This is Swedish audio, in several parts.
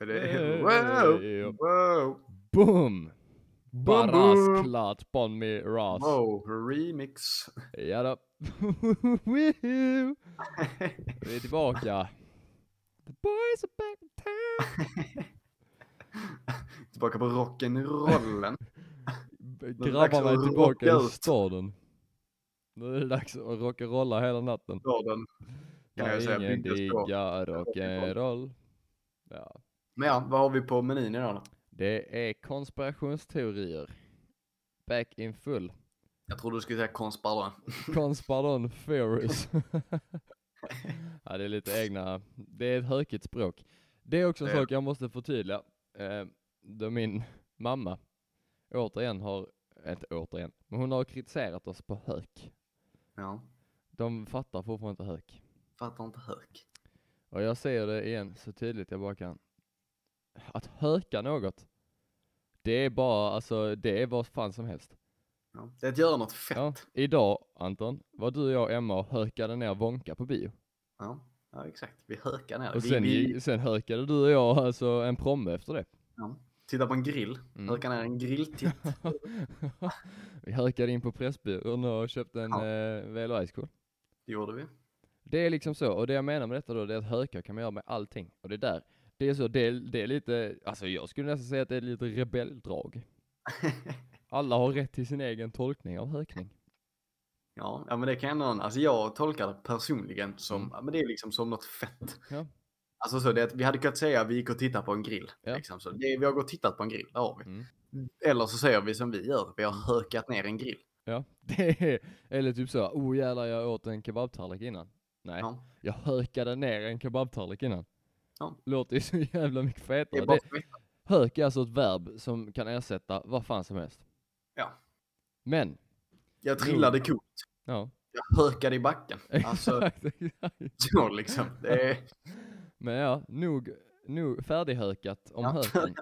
Är det... Hey. Wow! Wow! Boom! Boom, Bara boom. rasklart bon med ras. Wow, remix. Ja då. Woohoo! Vi är tillbaka. The boys are back in town. Tillbaka på rock'n'rollen. Grabbarna är tillbaka i staden. Nu är det dags att rock'n'rolla hela natten. Staden. Kan jag säga, ingen byggdes på. digga rock'n'roll? Ja. Men ja, vad har vi på menyn idag då? Det är konspirationsteorier. Back in full. Jag trodde du skulle säga konspardon. Conspardon theories. ja, det är lite egna, det är ett hökigt språk. Det är också en Det sak jag måste förtydliga. Eh, då min mamma återigen har, inte återigen, men hon har kritiserat oss på hök. Ja, De fattar fortfarande inte hök. fattar inte hök. Och jag säger det igen så tydligt jag bara kan. Att höka något, det är bara, alltså det är vad fan som helst. Ja. Det är att göra något fett. Ja, idag Anton, var du, jag och Emma och hökade ner Wonka på bio. Ja, ja exakt. Vi hökar ner. Och vi, sen, vi sen hökade du och jag alltså en promme efter det. ja, tittar på en grill. Mm. Hökar ner en grilltitt. vi hökade in på Pressbyrån och köpte en Ja. eh, VLO Ice Cool. Det gjorde vi. Det är liksom så, och det jag menar med detta då, det är att höka kan man göra med allting. Och det är där, det är så, det det är lite, alltså jag skulle nästan säga att det är lite rebelldrag. Alla har rätt till sin egen tolkning av hökning. Ja, ja men det kan jag ändå, alltså jag tolkar det personligen som, Mm. ja, men det är liksom som något fett. Ja. Alltså så det att vi hade kunnat säga att vi gick och tittade på en grill. Ja. Liksom. Så det, vi har gått och tittat på en grill, det har vi. Mm. Eller så säger vi som vi gör, vi har hökat ner en grill. Ja, det är, eller typ så, oh jävlar jag åt en kebabtallrik innan. Nej, Ja. jag hökade ner en kebabtallrik innan. Ja. Låter ju så jävla mycket Det fetare. är Det, hök är alltså ett verb som kan ersätta vad fan som helst. Ja. Men, Jag trillade coolt. ja. Jag hökade i backen. Alltså, Exakt, exakt. så liksom. Det är... Men ja, nog, nog färdighökat om Ja, höken.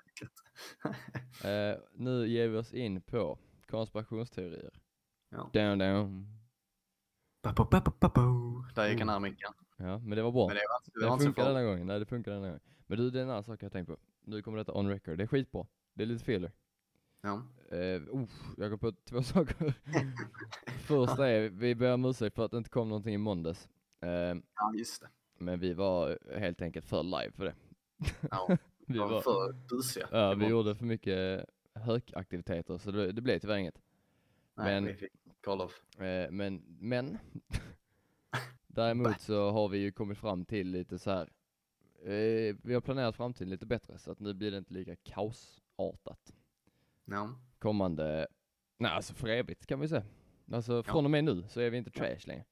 Eh, nu ger vi oss in på konspirationsteorier. Ja. Down, down. Där gick den här micken. Ja, men det var bra. Men det var, inte- det Det var så funkar denna gången, nej det funkar denna gången. Men du, det är en annan sak jag tänkt på. Nu kommer detta on record, det är skitbra. Det är lite filler. Ja. Uh, jag kom på två saker. Första är, vi ber om ursäkt för att det inte kom någonting i måndags. Eh, ja, just det. men vi var helt enkelt för live för det. Ja, Vi var var, för busiga. ja, Det vi var- gjorde för mycket hökaktiviteter så det, det blev tyvärr inget. Nej, men- vi fick call off. Eh, men, men däremot så har vi ju kommit fram till lite så här. Eh, vi har planerat framtiden lite bättre så att nu blir det inte lika kaosartat. Ja. Kommande, nej alltså för evigt kan vi säga. Alltså från och med nu så är vi inte trash längre.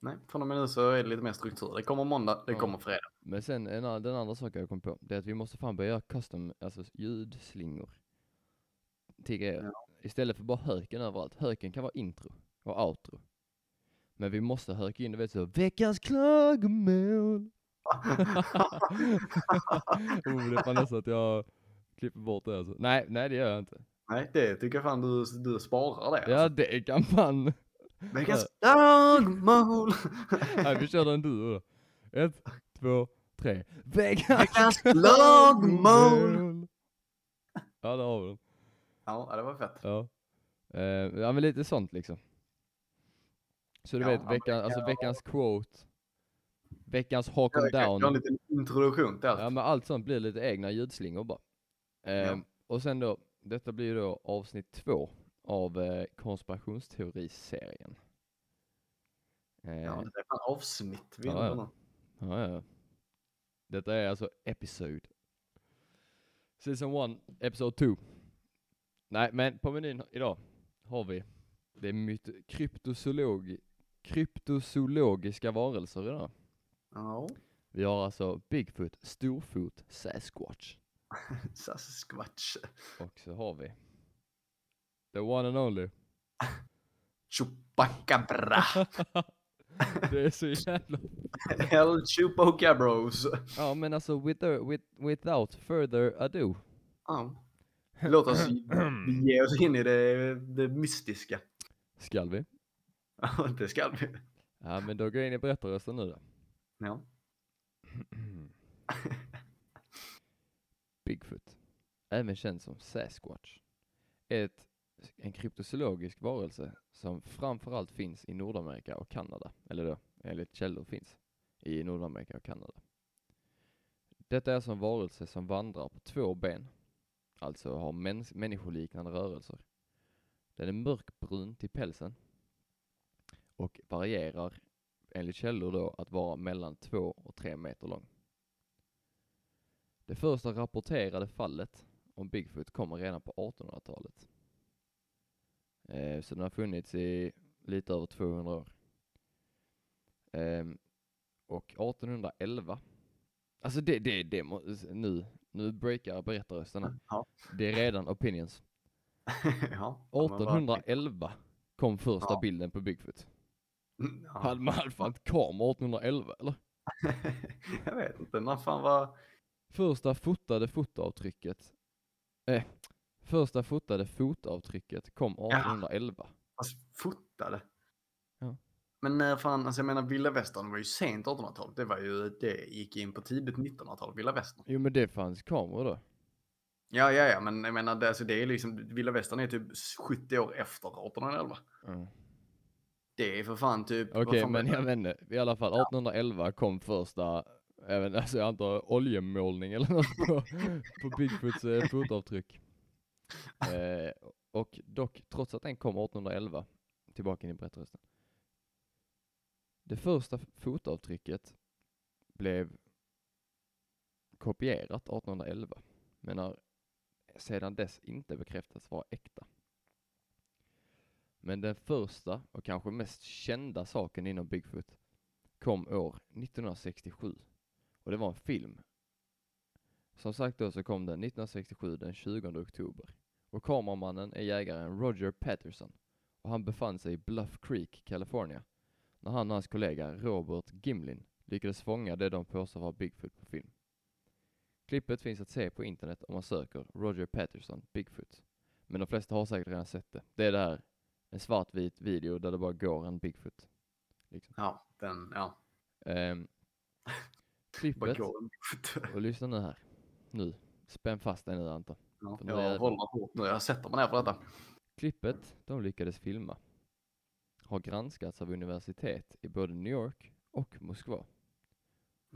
Nej, från och med nu så är det lite mer struktur. Det kommer måndag, det Ja. kommer fredag. Men sen en, den andra saken jag kom på, det är att vi måste fan börja göra custom, alltså ljudslingor. Till grejer. Istället för bara höken överallt. Höken kan vara intro och outro. Men vi måste höka in, du vet så, veckans klagomål. oh, det är fan nästan att jag klipper bort det alltså. Nej, nej det gör jag inte. Nej, det tycker jag fan du, du sparar det. Ja, Alltså. det kan fan. Veckans klagomål! Nej, vi kör den du då. Ett, två, tre. Veckans klagomål! Ja, där har vi den. Ja, ja, det var fett. Ja. Eh, ja, men lite sånt liksom. Så du Ja, vet, veckan, men- alltså veckans quote. Veckans hawk Ja, em exakt. Jag en liten introduktion allt. Ja, men allt sånt blir lite egna ljudslingor bara. Eh, Ja. Och sen då, detta blir då avsnitt två av eh, konspirationsteoriserien. Eh, Ja, det är fan avsnitt. Vi Ja, ja, ja. Ja, ja. Detta är alltså episode. Season 1, episode 2. Nej, men på menyn idag har vi det är myt- kryptozoolog, kryptozoologiska varelser idag. ja. Vi har alltså Bigfoot, Storfot, Sasquatch Sasquatch. och så har vi the one and only. Chupacabra. det är så jävla... El Chupacabros. Ja men alltså with, with, without further ado. Ja. Låt oss ge oss in i det, det mystiska. Skall vi? Ja, det ska vi. Ja men då går jag in i berättarrösten nu då. Ja. Bigfoot, även känd som Sasquatch, är ett, en kryptozoologisk varelse som framförallt finns i Nordamerika och Kanada, eller då enligt källor finns i Nordamerika och Kanada. Detta är alltså en varelse som vandrar på två ben, alltså har mäns- människoliknande rörelser. Den är mörkbrun till pälsen och varierar enligt källor då att vara mellan två och tre meter lång. Det första rapporterade fallet om Bigfoot kommer redan på 1800-talet. Eh, så den har funnits i lite över 200 år. Ehm, och 1811, alltså det, det, det, nu, nu breakar berättarrösten här. Ja. Det är redan opinions. ja. ja, men vad- 1811 kom första Ja. bilden på Bigfoot. Ja. Hade man fan kamera 1811 eller? jag vet inte, när fan var... Första fotade fotoavtrycket, eh, första fotade fotavtrycket kom 1811. Alltså, fotade. Ja. Men när fan, alltså jag menar vilda västern var ju sent 1800-tal. Det var ju, det gick in på tidigt 1900-tal, vilda västern. Jo men det fanns kameror då. Ja, ja, ja, men jag menar det, alltså, det är liksom, vilda västern är typ 70 år efter 1811. Mm. Det är för fan typ... Okej fan men jag inte, i alla fall 1811 kom första, även, alltså jag antar oljemålning eller något på, på Bigfoots eh, fotavtryck. Eh, och dock, trots att den kom 1811, tillbaka in i berättarrösten. Det första fotavtrycket blev kopierat 1811, men har sedan dess inte bekräftats vara äkta. Men den första och kanske mest kända saken inom Bigfoot kom år 1967 och det var en film. Som sagt då så kom den 1967 den 20 oktober och kameramannen är jägaren Roger Patterson och han befann sig i Bluff Creek, California när han och hans kollega Robert Gimlin lyckades fånga det de påstår var Bigfoot på film. Klippet finns att se på internet om man söker Roger Patterson Bigfoot. Men de flesta har säkert redan sett det. Det är det här en svartvit video där det bara går en Bigfoot. Liksom. Ja, den, ja. Bara klippet, och lyssna nu här. Nu, spänn fast dig nu Anton. Ja, nu är jag det- håller hårt nu, jag sätter mig ner för detta. Klippet de lyckades filma har granskats av universitet i både New York och Moskva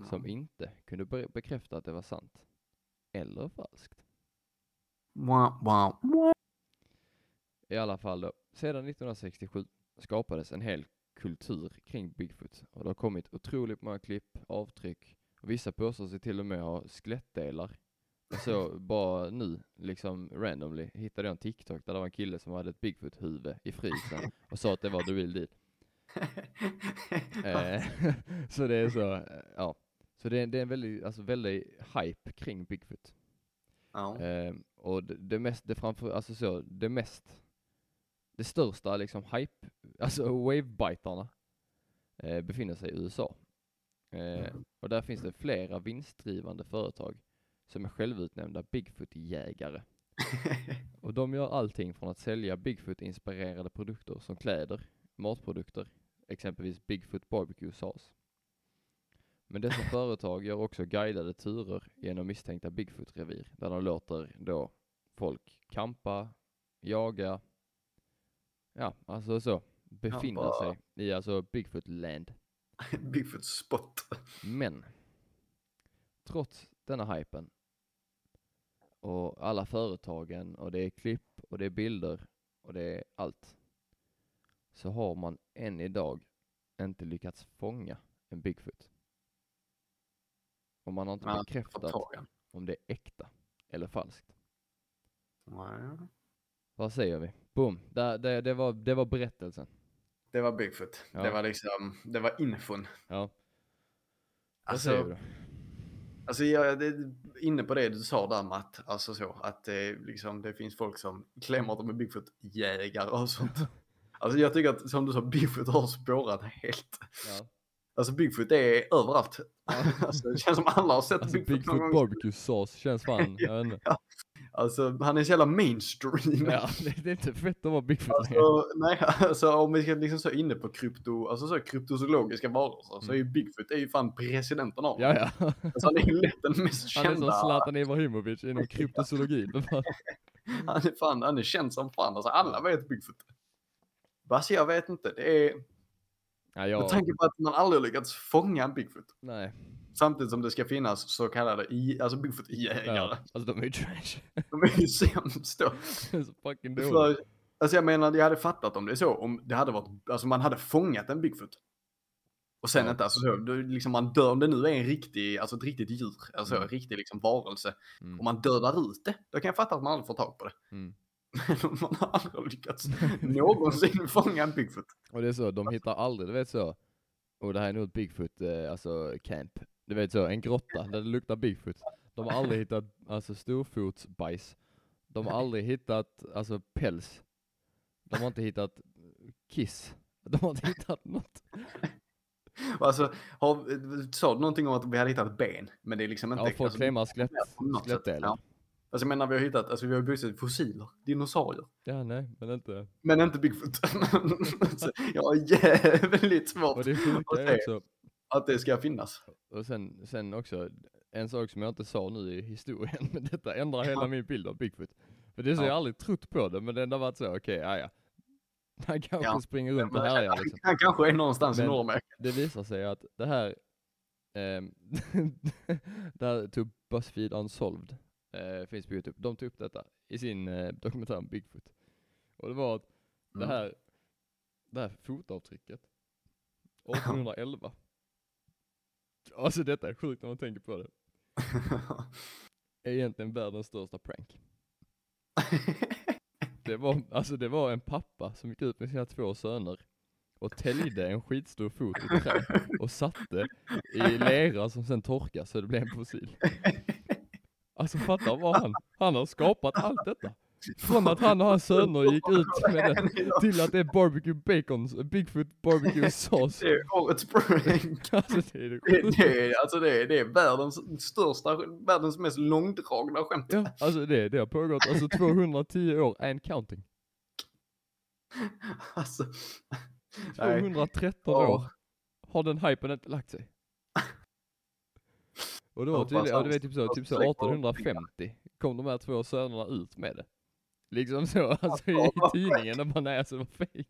som Ja. inte kunde be- bekräfta att det var sant. Eller falskt. Wow, wow, wow. I alla fall då, sedan 1967 skapades en hel kultur kring Bigfoot och det har kommit otroligt många klipp, avtryck och vissa påstår sig till och med ha skelettdelar. Jag såg bara nu, liksom randomly, hittade jag en TikTok där det var en kille som hade ett Bigfoot-huvud i frysen och sa att det var the real deal. Eh, så det är så, eh, ja. Så det är, det är en väldigt, alltså väldigt hype kring Bigfoot. ja. Eh, och det, det mest, det framför, alltså så, det mest, det största liksom hype, alltså wavebiterna eh, befinner sig i USA. Eh, och där finns det flera vinstdrivande företag som är självutnämnda Bigfoot-jägare. Och de gör allting från att sälja Bigfoot-inspirerade produkter som kläder, matprodukter, exempelvis Bigfoot barbecue sauce. Men dessa företag gör också guidade turer genom misstänkta Bigfoot-revir där de låter då folk campa, jaga, ja, alltså så, befinna bara- sig i alltså Bigfoot-land. Bigfoot spot. Men trots denna hypen och alla företagen och det är klipp och det är bilder och det är allt så har man än idag inte lyckats fånga en Bigfoot. Och man har inte Man bekräftat om det är äkta eller falskt. Nej. Vad säger vi? Boom, det, det, det, var, det var berättelsen. Det var Bigfoot. Ja. Det var liksom, det var infon. Ja, vad Alltså, säger du? alltså jag är inne på det du sa där Matt. Alltså så att det, liksom, det finns folk som klämmer att de är Bigfoot-jägare och sånt. Alltså jag tycker att som du sa, Bigfoot har spårat helt. Ja. Alltså Bigfoot är överallt. Ja. Alltså, det känns som alla har sett Alltså Bigfoot, Bigfoot barbecue sauce känns fan, inte. Alltså han är så jävla mainstream. Ja, det, det är inte fett att vara Bigfoot. Alltså, nej, alltså om vi ska liksom så inne på krypto, alltså så kryptozoologiska varelser så är ju Bigfoot är ju fan presidenten av Mm. Ja, ja. Alltså han är ju lätt den mest Han är som kända. Zlatan Ibrahimovic inom kryptozoologin. Han är fan, han är känd som fan. Alltså alla vet Bigfoot. Alltså jag vet inte, det är Ja, med jag, tanke på att man aldrig lyckats fånga en Bigfoot. nej. Samtidigt som det ska finnas så kallade i, alltså Bigfoot-jägare. Ja, alltså de är ju trash. De är ju sämst då. Det är så fucking dåligt. Alltså jag menar, jag hade fattat om det är så, om det hade varit, alltså man hade fångat en Bigfoot. Och sen Ja. inte, alltså så, liksom man dör, om det nu är en riktig, alltså ett riktigt djur, alltså Mm. en riktig liksom varelse, Mm. och man dödar ut det, då kan jag fatta att man aldrig får tag på det. Mm. Men om man har aldrig lyckats någonsin fånga en Bigfoot. Och det är så, de hittar aldrig, du vet så, och det här är nog ett Bigfoot, eh, alltså camp. Du vet så, en grotta där det luktar Bigfoot. De har aldrig hittat, alltså storfotsbajs. De har aldrig hittat, alltså päls. De har inte hittat kiss. De har inte hittat något. Alltså, har, sa du någonting om att vi hade hittat ben? Men det är liksom inte... Ja, folk alltså, claimar skelett, skelettdelar. ja. Alltså jag menar vi har hittat, alltså vi har borstat fossiler, dinosaurier. Ja, nej, men inte. Men inte Bigfoot. Jag har jävligt svårt Och det sjuka är också, att det ska finnas. och sen, sen också, en sak som jag inte sa nu i historien, men detta ändrar hela min bild av Bigfoot. För det är så Ja. jag har aldrig trott på det, men det enda varit så, okej, okay, ja. Han kanske Ja. springer runt och härjar liksom. Han kanske är någonstans i Men- Nordamerika. Det visar sig att det här, ehm, det här tog Buzzfeed Unsolved, eh, finns på Youtube, de tog upp detta i sin eh, dokumentär om Bigfoot. Och det var att det Mm. här, det här fotavtrycket, 1811. Alltså detta är sjukt när man tänker på det. Är egentligen världens största prank. Det var, alltså det var en pappa som gick ut med sina två söner och täljde en skitstor fot i trä och satte i lera som sen torkade så det blev en fossil. Alltså fatta vad han, han har skapat allt detta. Från att han och hans söner gick ut med det till att det är barbecue bacon, Bigfoot barbecue sauce. Det är årets prank. Alltså det är det Det, sjukaste. det, är- alltså det, är, det är världens största, världens mest långdragna skämt. Ja, alltså det, det har pågått alltså 210 år and counting. Alltså, nej. 213 Åh. år har den hypen inte lagt sig. Och då tydligen, och du vet typ så, typ så släpper 1850 kom de här två sönerna ut med det. Liksom så, alltså i tidningen, och bara nej alltså det var fake.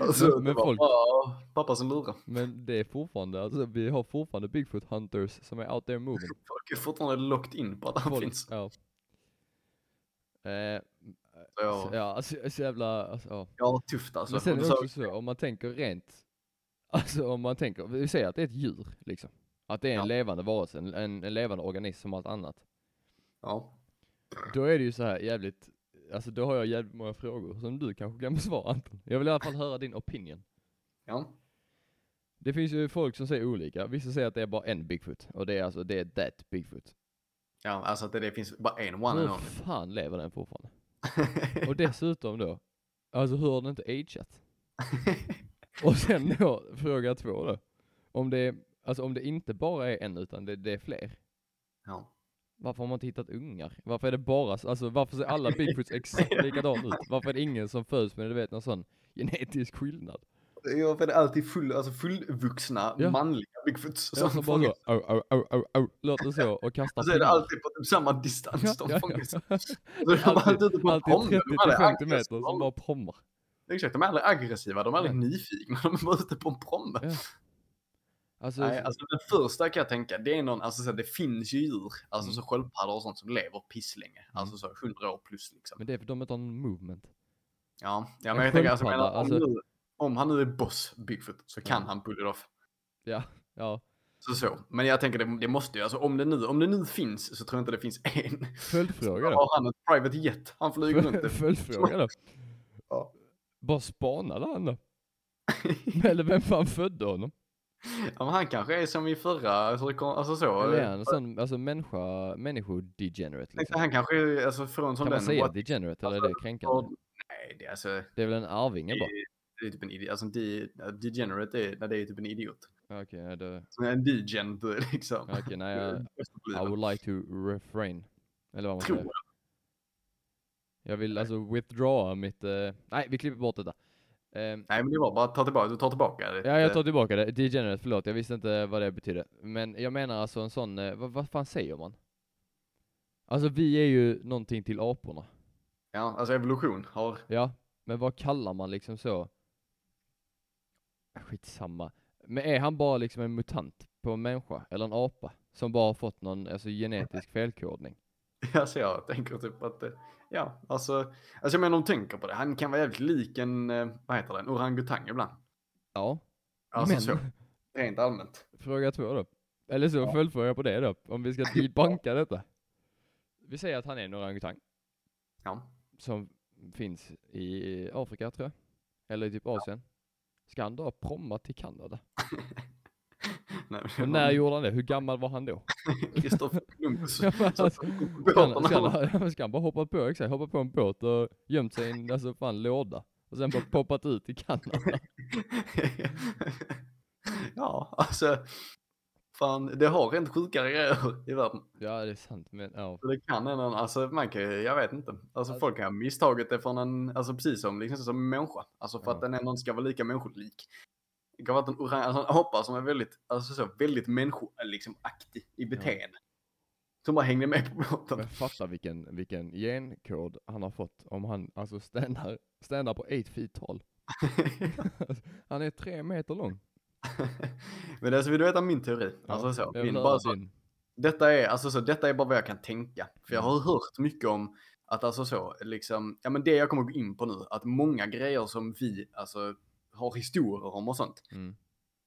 Alltså, Men- folk- bara pappa som lurade. Men det är fortfarande, alltså vi har fortfarande Bigfoot hunters som är out there moving. Folk är fortfarande locked in på att han Folk, finns. ja. Eh, jag, så, ja, alltså så jävla, alltså, ja. ja, tufft alltså. Men sen är det Så- också så, om man tänker rent, alltså om man tänker, vi säger att det är ett djur liksom. Att det är en Ja. levande varelse, en, en, en levande organism som allt annat. Ja. Då är det ju så här jävligt, alltså då har jag jävligt många frågor som du kanske kan besvara Anton. Jag vill i alla fall höra din opinion. Ja. Det finns ju folk som säger olika, vissa säger att det är bara en Bigfoot, och det är alltså, det är that Bigfoot. Ja, alltså att det, det finns bara en one Hur and fan lever den fortfarande? only. Och dessutom då, alltså hur har den inte ageat? Och sen då, fråga två då. Om det, alltså om det inte bara är en utan det, det är fler. ja. Varför har man inte hittat ungar? Varför är det bara, alltså varför ser alla Bigfoots exakt likadana ut? Varför är det ingen som föds med, du vet, någon sån genetisk skillnad? Ja, för det är alltid full, alltså fullvuxna Ja. manliga Bigfoots Ja, som så, au, au, au, au, au, låter så och kastar Alltså är det alltid på typ samma distans Ja, de ja, fångas. ja. Alltid Alltid promenad, 30 de är till aldrig 50 meter som bara prommar. Exakt, de är aldrig aggressiva, de är aldrig Ja. nyfikna, de är bara ute på en promenad. Ja. Alltså, Nej, alltså den första kan jag tänka, det är någon, alltså så det finns ju djur, alltså Mm. så sköldpaddor och sånt som lever pisslänge. Alltså så 100 år plus liksom. men det är för de inte har någon movement. Ja, ja En men jag tänker alltså, menar, om, alltså- nu, om han nu är boss Bigfoot så kan Ja. han pull it off. Ja, ja. Så så. Men jag tänker det, det måste ju, alltså om det nu, om det nu finns så tror jag inte det finns en. Följdfråga då. Har han ett private jet? Han flyger runt det. Följdfråga då. Ja. Bara spanade han då? Eller vem fan födde honom? Ja, men han kanske är som i förra, alltså, alltså så. Eller är han en sån, alltså människa, människodegenerate liksom? Han kanske är alltså från som Kan man den. säga what- degenerate eller är alltså, det kränkande? Nej, det är alltså. Det är väl en arvinge bara? Det är typ en idiot. Alltså de, degenerate är, när det är typ en idiot. Okej, ja, det, Så en degen är liksom. okej, nej jag, I would like to refrain. Eller vad man Tror säger. Jag vill alltså withdrawa mitt, eh, nej vi klipper bort detta. Eh, Nej men det var bara ta tillbaka, du tar tillbaka det. ja jag tar tillbaka det, degenerate, förlåt jag visste inte vad det betyder. Men jag menar alltså en sån, eh, vad, vad fan säger man? Alltså vi är ju någonting till aporna. Ja, alltså evolution har, Ja, men vad kallar man liksom så? Skitsamma. Men är han bara liksom en mutant på en människa, eller en apa, som bara har fått någon alltså, genetisk felkodning? alltså jag tänker typ att, det- ja alltså, alltså jag menar om du tänker på det, han kan vara jävligt lik en, eh, vad heter det, en orangutang ibland. Ja, Alltså men så, rent allmänt. fråga två då. Eller så Ja. följdfråga på det då, om vi ska debunka detta. Vi säger att han är en orangutang, Ja. som finns i Afrika tror jag, eller i typ Asien. Ska han då promma till Kanada? Nej, men när gjorde han det? Hur gammal var han då? Kristoffer Columbus. Ska han, ska, bara hoppa på, exakt, hoppa på en båt och gömt sig i en alltså, fan låda? Och sen bara poppat ut i Kanada? ja, alltså. Fan, det har rent sjukare grejer i världen. Ja det är sant, men ja. Det kan en, alltså man kan jag vet inte. Alltså Alltså- folk kan ha misstagit det från en, alltså precis som liksom som människa. Alltså för Ja. att den ändå ska vara lika människolik. Det en orang, alltså en apa som är väldigt, alltså så väldigt människo, liksom i beteende. Som bara hängde med på båten. Men fatta vilken, vilken genkod han har fått om han alltså standar, standar på 8 feet tall. han är tre meter lång. Men alltså vill du veta min teori? Alltså så, min, bara så, din. detta är, alltså så, detta är bara vad jag kan tänka. För jag Mm. har hört mycket om att alltså så, liksom, ja men det jag kommer gå in på nu, att många grejer som vi, alltså, har historier om och sånt, Mm.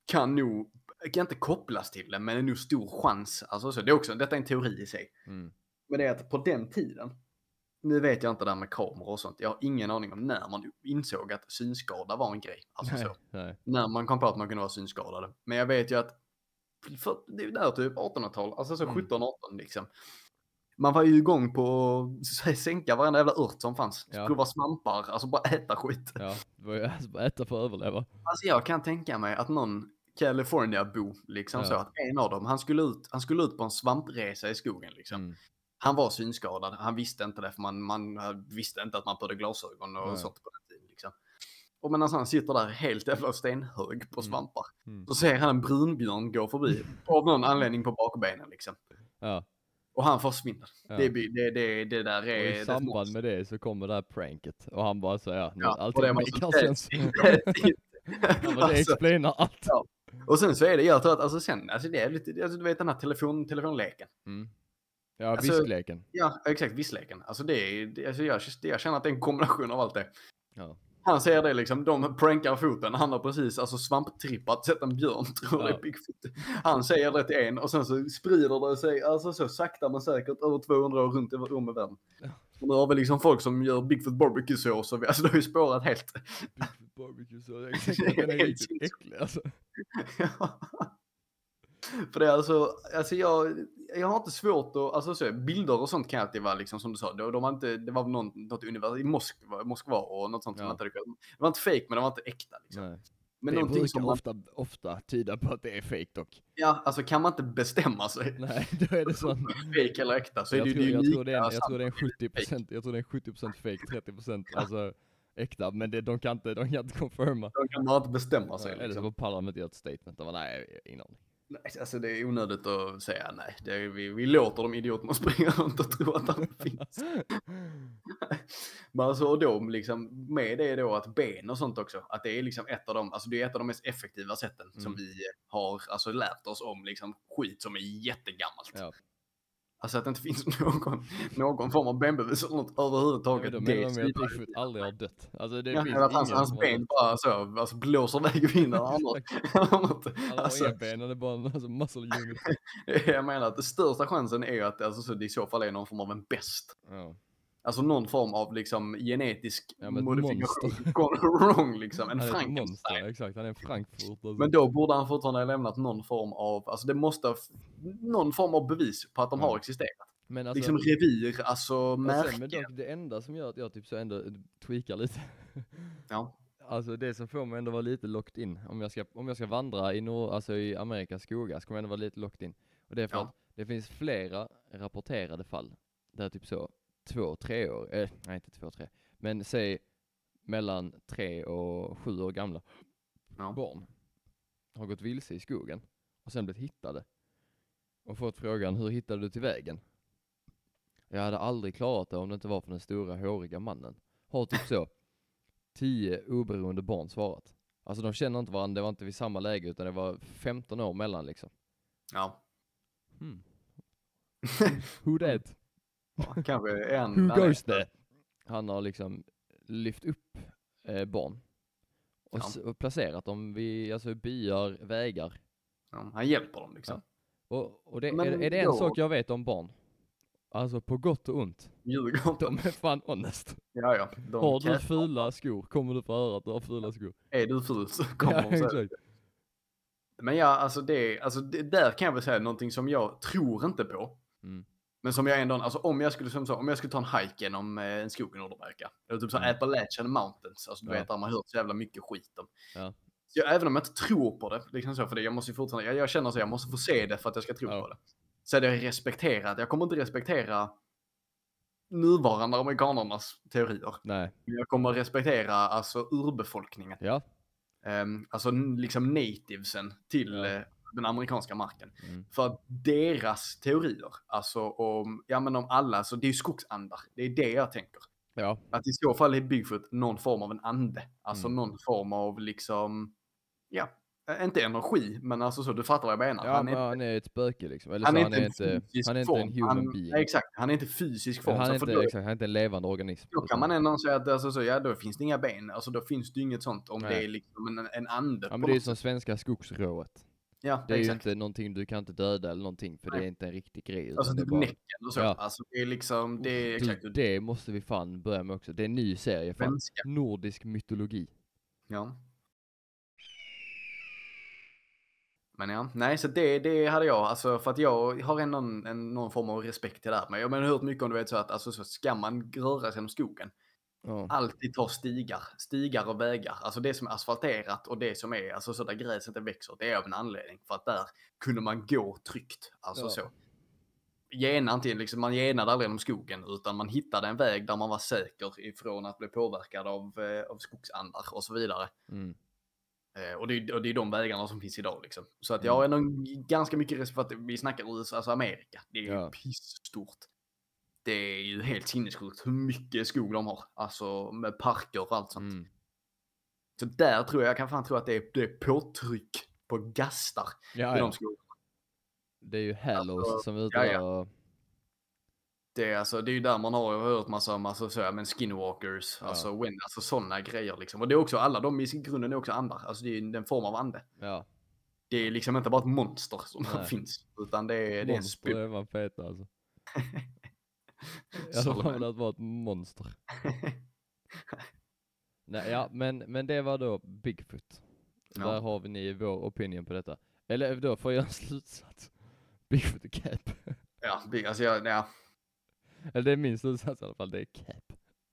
kan nog, kan inte kopplas till det, men är nog stor chans, alltså så, det är också, detta är en teori i sig. Mm. Men det är att på den tiden, nu vet jag inte det där med kameror och sånt, jag har ingen aning om när man insåg att synskada var en grej. Alltså Nej, så nej. när man kom på att man kunde vara synskadade. Men jag vet ju att för, det är där typ 1800-tal, alltså så Mm. 17-18 liksom. Man var ju igång på att sänka varenda jävla ört som fanns. Ja. Prova svampar, alltså bara äta skit. Ja, det var ju alltså bara äta för att överleva. Alltså jag kan tänka mig att någon California-bo, liksom Ja. så att en av dem, han skulle, ut, han skulle ut på en svampresa i skogen liksom. Mm. Han var synskadad, han visste inte det för man, man visste inte att man behövde glasögon och Nej. sånt på den tiden liksom. Och medan han sitter där helt jävla stenhög på Mm. svampar. Mm. Så ser han en brunbjörn gå förbi av någon anledning på bakbenen liksom. Ja, Och han försvinner. ja. Det, det, det, det där och är... i det är samband med det så kommer det här pranket och han bara så ja, Ja, och allting makar men det explainar allt. Ja. och sen så är det, jag tror att alltså sen, alltså det är lite, alltså du vet den här telefon, telefonleken. Mm. Ja, Alltså- viskleken. Ja, exakt, vissleken. Alltså det är, alltså jag, jag känner att det är en kombination av allt det. Ja. Han ser det liksom, de prankar foten, han har precis alltså svamptrippat, sett en björn, tror det Ja. är Bigfoot. Han säger det till en och sen så sprider det sig, alltså så sakta men säkert över 200 år runt i- om i världen. Ja. Och nu har vi liksom folk som gör Bigfoot barbecue-sås och vi, alltså det har ju spårat helt. Bigfoot barbecue så det är exakt den är riktigt äcklig alltså. För det är alltså, alltså jag, jag har inte svårt att, alltså så, bilder och sånt kan alltid vara liksom som du sa, de, de var inte, det var någon, något univers i Moskva, Moskva och något sånt som Ja. man inte hade Det var inte fake men det var inte äkta liksom. Nej. Men det brukar som man, ofta, ofta tyda på att det är fake dock. ja alltså kan man inte bestämma sig, Nej, då är det sån. fake eller äkta, så är jag, det tror, ju jag, tror det är, jag tror det är en 70%, jag tror det är en 70% fake, 30% alltså äkta, men det, de kan inte, de kan inte confirma. De kan bara inte bestämma sig. Eller så Liksom. får pallar inte göra ett statement, de bara nej, ingen aning. Nej, Alltså det är onödigt att säga nej. Är, vi, vi låter de idioterna springa runt och tro att de finns. Men alltså och liksom med det då att ben och sånt också, att det är liksom ett av de, alltså det är ett av de mest effektiva sätten som Mm. vi har alltså lärt oss om liksom skit som är jättegammalt. Ja. Alltså att det inte finns någon, någon form av benbevis eller något överhuvudtaget. Ja, då det menar de med att. Bigfoot aldrig har dött. Alltså det Ja, finns att hans, hans ben bara så, alltså blåser iväg i vinden. Har alltså, inga ben, han är bara en alltså, muscle unit. Jag menar att den största chansen är att alltså, så det i så fall är någon form av en best. Ja. Alltså någon form av liksom genetisk Ja, modifikation. Gone wrong liksom. En Frankenstein. exakt. Han är en Frankfurt. Alltså. Men då borde han fortfarande ha lämnat någon form av, alltså det måste någon form av bevis på att de Ja. har existerat. Men alltså, liksom revir, alltså märken. men dock, det enda som gör att jag typ så ändå tweakar lite. Ja. Alltså det som får mig ändå vara lite locked in. Om jag ska, om jag ska vandra i, nor- alltså i Amerikas skogar så kommer jag ändå vara lite locked in. Och det är för Ja. att det finns flera rapporterade fall där typ så två, tre år, eh, nej inte två, tre, men säg mellan tre och sju år gamla Ja. barn har gått vilse i skogen och sen blivit hittade och fått frågan hur hittade du till vägen? Jag hade aldrig klarat det om det inte var för den stora håriga mannen. Har typ så tio oberoende barn svarat. Alltså de känner inte varandra, det var inte vid samma läge utan det var 15 år mellan liksom. Ja. Hmm. Who that? Kanske en. Who goes there? Han har liksom lyft upp eh, barn och, Ja. och placerat dem vid alltså, byar, vägar. Ja, han hjälper dem liksom. Och, och det, Men är, är det en då- sak jag vet om barn? Alltså på gott och ont. Djurgården. De är fan honest. Ja, ja. De Har du fula skor kommer du få höra att du har fula skor. Är du ful så kommer Ja, de säga. Men ja, alltså det, alltså det, där kan jag väl säga någonting som jag tror inte på. Mm. Men som jag ändå, alltså om jag skulle, som så, om jag skulle ta en hike genom eh, en skog i Nordamerika. Eller typ så Mm. Appalachian Mountains. Alltså du Ja. vet, där man hört så jävla mycket skit om. Ja. Så jag, även om jag inte tror på det, liksom så, för det, jag måste ju fortfarande, jag, jag känner så, jag måste få se det för att jag ska tro Ja. på det. Så hade jag respekterat, jag kommer inte respektera nuvarande amerikanernas teorier. Nej, jag kommer respektera alltså urbefolkningen. ja. Um, alltså liksom nativesen till Ja. Den amerikanska marken. Mm. För deras teorier, alltså om, ja men om alla, så det är ju skogsandar. Det är det jag tänker. Ja, Att i så fall är Bigfoot någon form av en ande. Alltså Mm. någon form av liksom, ja, inte energi, men alltså så, du fattar vad jag menar. ja han, är, han är ett spöke liksom. Eller han så är han är inte, han är inte form. en human han, being. Exakt, han är inte fysisk form. han, är inte, då, exakt, han är inte en levande organism. då kan utan- man ändå säga att alltså, så, ja, då finns det inga ben. Alltså då finns det inget sånt om Nej. det är liksom en, en ande. Ja men det är ju som svenska skogsrået. Ja, Det är ju exakt. inte någonting du kan inte döda eller någonting för det Nej. är inte en riktig grej. Alltså det typ bara... näcken och så. Ja. Alltså det är liksom, det är exakt. du, det måste vi fan börja med också. Det är en ny serie fan. Nordisk mytologi. Ja. Men ja, nej så det, det hade jag, alltså för att jag har ändå en, en, någon form av respekt till det här. Men jag har hört mycket om du vet så att alltså så ska man röra sig genom skogen, Ja. alltid ta stigar, stigar och vägar. Alltså det som är asfalterat och det som är, alltså så där gräset inte växer, det är av en anledning. För att där kunde man gå tryggt, alltså Ja. så. Gena inte, liksom, man genade aldrig genom skogen utan man hittade en väg där man var säker ifrån att bli påverkad av, eh, av skogsandar och så vidare. Mm. Eh, och, det, är- och det är de vägarna som finns idag liksom. Så att Mm. jag har ändå ganska mycket respekt för att vi snackar USA, alltså Amerika. Det är Ja. pissstort. Det är ju helt sinnessjukt hur mycket skog de har. Alltså med parker och allt sånt. Mm. Så där tror jag, jag kan fan tro att det är, det är påtryck på gastar Ja, i de skogarna. Det är ju Hallows Alltså, som är ute ja, och... Det är, alltså, det är ju där man har hört massa om alltså, så, men skinwalkers, Ja. alltså, when, alltså sådana grejer liksom. Och det är också alla de i grunden är också andar. Alltså det är ju en form av ande. Ja, Det är liksom inte bara ett monster som finns. Utan det är, det är en monster spuk. är man feta alltså. Jag Solomon. väl att vara ett monster. Nej, ja, men, men det var då Bigfoot. Ja. Där har vi ni vår opinion på detta. Eller då får jag en slutsats. Bigfoot är cap. Ja, det- alltså jag, ja, Eller det är min slutsats i alla fall, det är cap.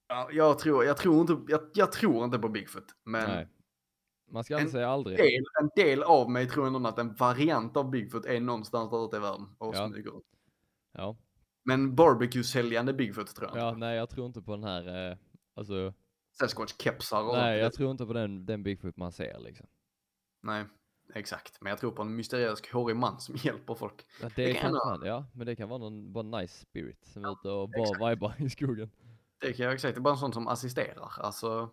ja, jag, tror, jag, tror inte, jag, jag tror inte på Bigfoot. Men Nej. Man ska aldrig säga aldrig. del, en del av mig tror ändå att en variant av Bigfoot är någonstans där ute i världen och Ja. smyger runt. Ja. Men barbecue-säljande Bigfoot tror jag ja, inte på. nej jag tror inte på den här, eh, alltså, Sasquatch-kepsar och nej jag tror inte på den, den Bigfoot man ser liksom. Nej, exakt. Men jag tror på en mysteriös hårig man som hjälper folk. Ja, Det det, kan kan jag fan, ja, men det kan vara någon bara nice spirit som är Ja, ute och bara exakt. vibar i skogen. Det kan jag exakt. Det är bara en sån som assisterar. Alltså,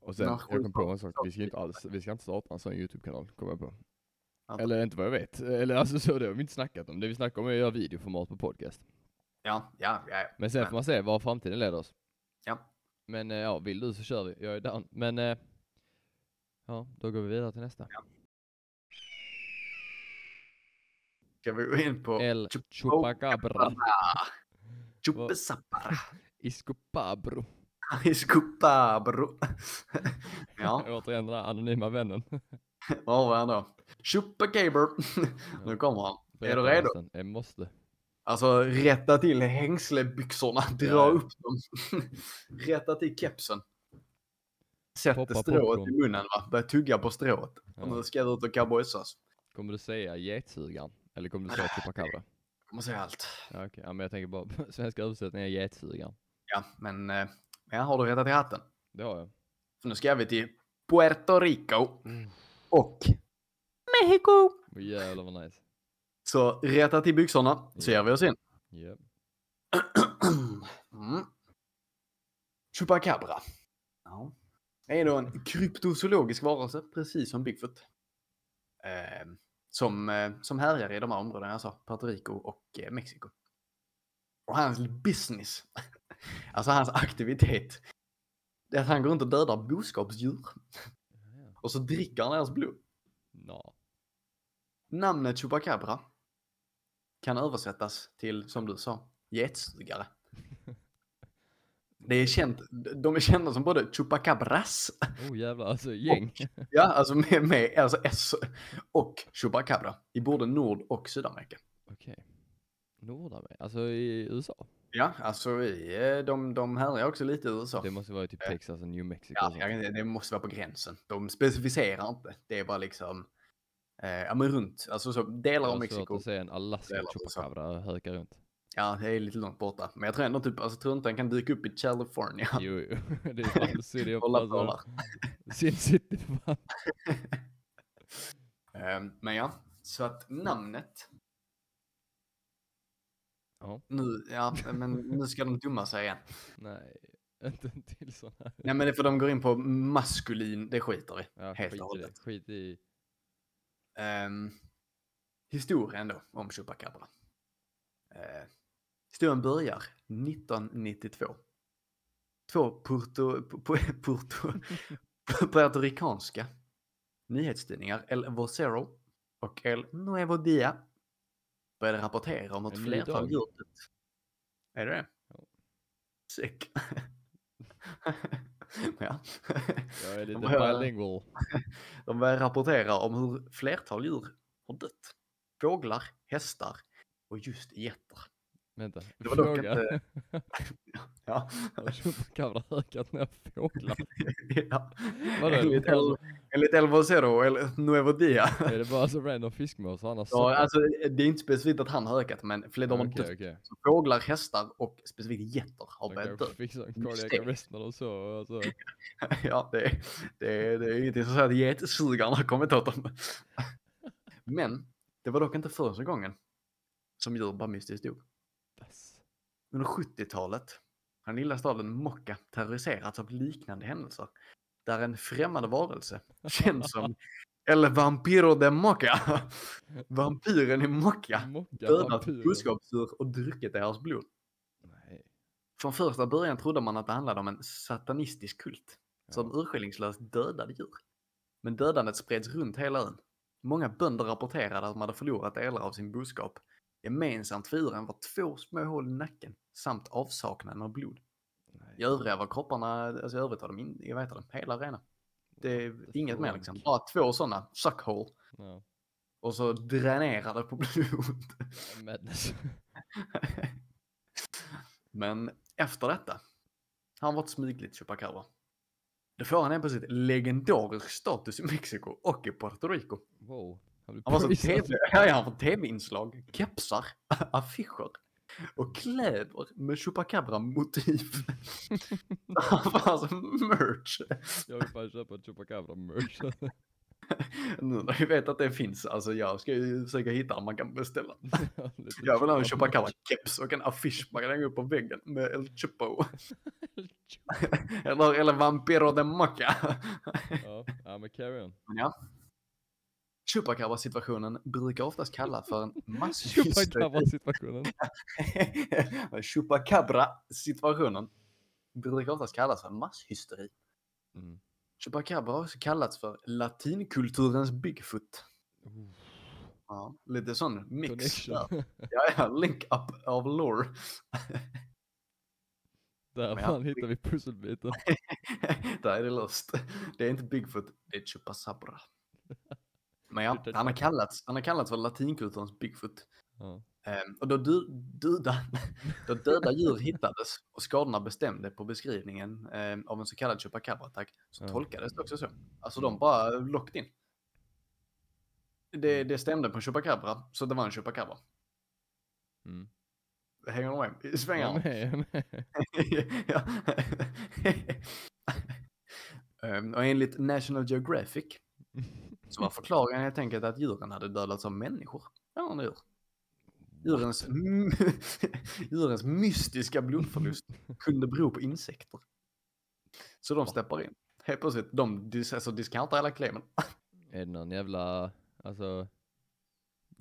Och sen, jag kom på en sak, vi ska inte alls, vi ska inte starta en sån YouTube-kanal, kommer jag på. Att- Eller inte vad jag vet, eller alltså så det har vi inte snackat om. Det vi snackar om är att göra videoformat på podcast. ja, ja, ja. Men sen får man se var framtiden leder oss. Ja. Men eh, ja, vill du så kör vi, jag är down. Men eh, ja, då går vi vidare till nästa. Ska vi gå in på El Chup- Chupacabra Chupesapara. Iscopabro. Iscupabro. ja, Återigen den där anonyma vännen. var var han då? Chupacaber. nu kommer han. Är du redo? Jag måste. Alltså rätta till hängslebyxorna, dra Ja, upp dem. rätta till kepsen. Sätter strået popcorn. i munnen va, börjar tugga på strået. Ja. nu ska jag ut och cowboysas. Kommer du säga getsugaren? Eller kommer du säga Chupacabra? man säga allt. Ja, okej. Ja, men jag tänker bara svenska översättningen är getsugaren. Ja, men eh, ja, har du rättat i hatten? Det har jag. För nu ska vi till Puerto Rico och Mexico. Oh, jävlar vad nice. Så rätta till byxorna så ger vi oss in. Yep. Mm. Chupacabra. Ja. Det är då en kryptozoologisk varelse, precis som Bigfoot. Eh, som, eh, som härjar i de här områdena jag sa, Puerto Rico och eh, Mexiko. Och hans business, alltså hans aktivitet, det är att han går runt och dödar boskapsdjur. Och så dricker han deras blod. Nå. Namnet Chupacabra kan översättas till, som du sa, getsugare. Det är känt, de är kända som både Chupacabras, Oh jävlar, alltså gäng. ja alltså med, med alltså S och Chupacabra i både Nord och Sydamerika. Okej. Nordamerika, alltså i USA. Ja, alltså i, eh, de, de härjar också lite USA. Det måste vara typ Ja. Texas och New Mexico. Ja, och sånt. det måste vara på gränsen. De specificerar inte. Det är bara liksom, eh, ja men runt, alltså så delar av har svårt Mexiko. att se en Alaska chupacabra höka runt. Ja, det är lite långt borta. Men jag tror ändå typ, alltså tror inte den kan dyka upp i California. Jo, jo. Det är fan City of alltså. Sin City för fan. Ehm, Men ja, så att namnet. Ja. Nu, ja, men nu ska de dumma sig igen. Nej, inte en till sån här. Nej, men det är för de går in på maskulin, det skiter i. Ja, Helt skit och i hållet. Skit i... Um, historien då om Chupacabra. Uh, historien börjar 1992. Två Puerto, pu- Puerto, puertoricanska nyhetstidningar, El Vocero och El Nuevo Dia, började rapportera om ny flertal dag. djur dött. Är det det? Ja. Sick. ja. Jag är lite De börjar- bilingual. De börjar rapportera om hur flertal djur har dött. Fåglar, hästar och just getter. Vänta, Det var dock fråga. inte- Ja. Har chupacabra ökat några fåglar? ja. Vadå? Enligt, El, enligt El Vocero eller Nuevo Dia. Är det bara så random fiskmås Ja, alltså, det är inte specifikt att han har ökat, men fler de har okej. Så Fåglar, hästar och specifikt getter har börjat dö. sån Just cardiac arrest när de så, alltså. ja, det, är- det, är- det är ingenting som säger att getsugarna har kommit åt dem. Men det var dock inte första gången som djur bara mystiskt dog. Under 70-talet har den lilla staden Mocka terroriserats av liknande händelser. Där en främmande varelse, känd som El Vampiro de Mocka, vampyren i Mocka, Mocka dödat boskapsdjur och druckit deras blod. Nej. Från första början trodde man att det handlade om en satanistisk kult som Ja. urskillningslöst dödade djur. Men dödandet spreds runt hela ön. Många bönder rapporterade att de hade förlorat delar av sin boskap. Gemensamt för djuren var två små hål i nacken samt avsaknaden av blod. Nej. I övriga var kropparna, alltså i övrigt var de in, jag vet inte, hela rena. Det är the inget mer liksom. Bara två sådana suckhole Ja. och så dränerade på blod. Men efter detta, han var ett smygligt chupacabra. Det får han helt plötsligt legendarisk status i Mexiko och i Puerto Rico. Wow. Han var prisad. tv, ja, han får tv-inslag, kepsar, affischer och kläder med chupacabra-motiv. han var alltså merch. Jag vill fan köpa en chupacabra merch. Nu när vi vet att det finns, alltså jag ska ju försöka hitta om man kan beställa. Lite Jag vill ha en chupacabra chupacabra-keps och en affisch man kan hänga upp på väggen med El Chupo. eller, eller Vampiro de Mocca. Ja, men carry on. Ja. Chupacabra-situationen brukar oftast kallas för en masshysteri. Chupacabra-situationen. Brukar oftast kallas för masshysteri. Mm. Chupacabra har också kallats för latinkulturens Bigfoot. Oh, Ja, lite sån mix. Ja, ja, link up av lore. Där Men ja. fan hittar vi pusselbiten. Där är det löst. Det är inte Bigfoot, det är Chupacabra. Men ja, han har kallats, han har kallats för latinkulturens Bigfoot. Ja. Ehm, och då, du, duda, då döda djur hittades och skadorna bestämde på beskrivningen ehm, av en så kallad chupacabra-attack så Ja. tolkades det också så. Alltså de bara locked in. Det, det stämde på chupacabra, så det var en chupacabra. Mm. Hänger du med? Är Svängarna? med. ja. Ehm, och enligt National Geographic så var förklaringen helt enkelt att djuren hade dödats av människor. Ja, djur. Djurens, djurens mystiska blodförlust kunde bero på insekter. Så de steppar in. Helt plötsligt, de dis alltså, discountar hela claimen. Är det någon jävla, alltså,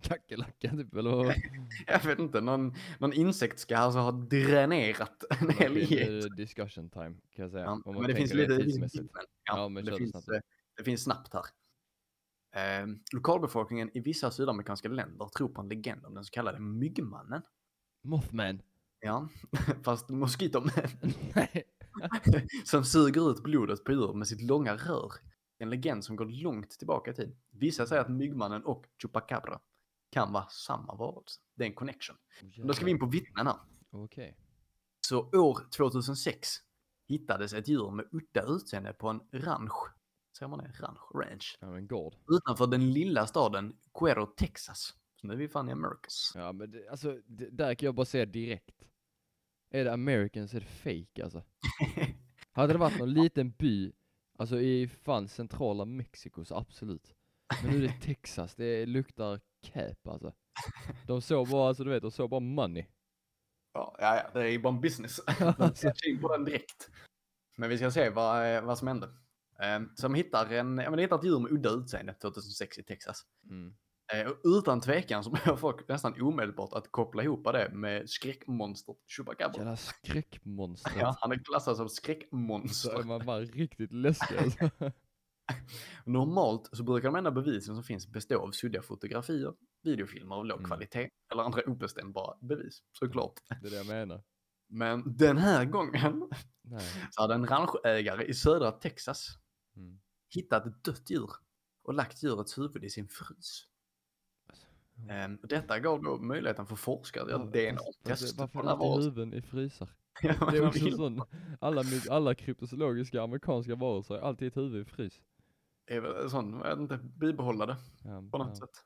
kackerlacka typ eller? Jag vet inte, någon, någon insekt ska alltså ha dränerat en hel get. discussion time kan jag säga. Ja, man men det finns lite, det tidsmässigt. ja, Ja, men det, finns, snabbt. eh, det finns snabbt här. Eh, lokalbefolkningen i vissa sydamerikanska länder tror på en legend om den så kallade myggmannen. Mothman. Ja, fast moskitoman som suger ut blodet på djur med sitt långa rör. En legend som går långt tillbaka i tiden. Vissa säger att myggmannen och chupacabra kan vara samma varelse. Det är en connection. Men Då ska vi in på vittnen här. Okej. Så år 2006 hittades ett djur med udda utseende på en ranch. Säger man det? Ranch? Ranch. Ja men gård. Utanför den lilla staden Cuero, Texas. Så nu är vi fan i Americas. Ja men det, alltså, det, där kan jag bara säga direkt. Är det American så är det fake alltså. Hade det varit någon liten by, alltså i fan centrala Mexiko så absolut. Men nu är det Texas, det luktar cap alltså. De såg bara, alltså du vet, de såg bara money. Ja, ja, ja, det är ju bara en business. De in på den direkt. Men vi ska se vad, eh, vad som hände. Eh, Så de hittar, en, ja, men hittar ett djur med udda utseende 2006 i Texas. Mm. Eh, Och utan tvekan så börjar folk nästan omedelbart att koppla ihop det med skräckmonstret Chupacabra. Jävla skräckmonstret. Ja, han är klassad som Så är skräckmonster. man bara riktigt läskig alltså. Normalt så brukar de enda bevisen som finns bestå av suddiga fotografier, videofilmer av låg Mm. kvalitet eller andra obestämbara bevis, såklart. Det är det jag menar. Men den här gången Nej. så hade en ranchägare i södra Texas Mm. hittat ett dött djur och lagt djurets huvud i sin frys. Alltså, Ehm, detta gav då möjligheten för forskare att göra DNA-test Varför, alltid huvuden i frysar? Ja, Det är också sån, alla, alla kryptozoologiska amerikanska varelser alltid ett huvud i frys. Det är väl sån, jag vet inte, bibehålla det Ja, på något ja. sätt.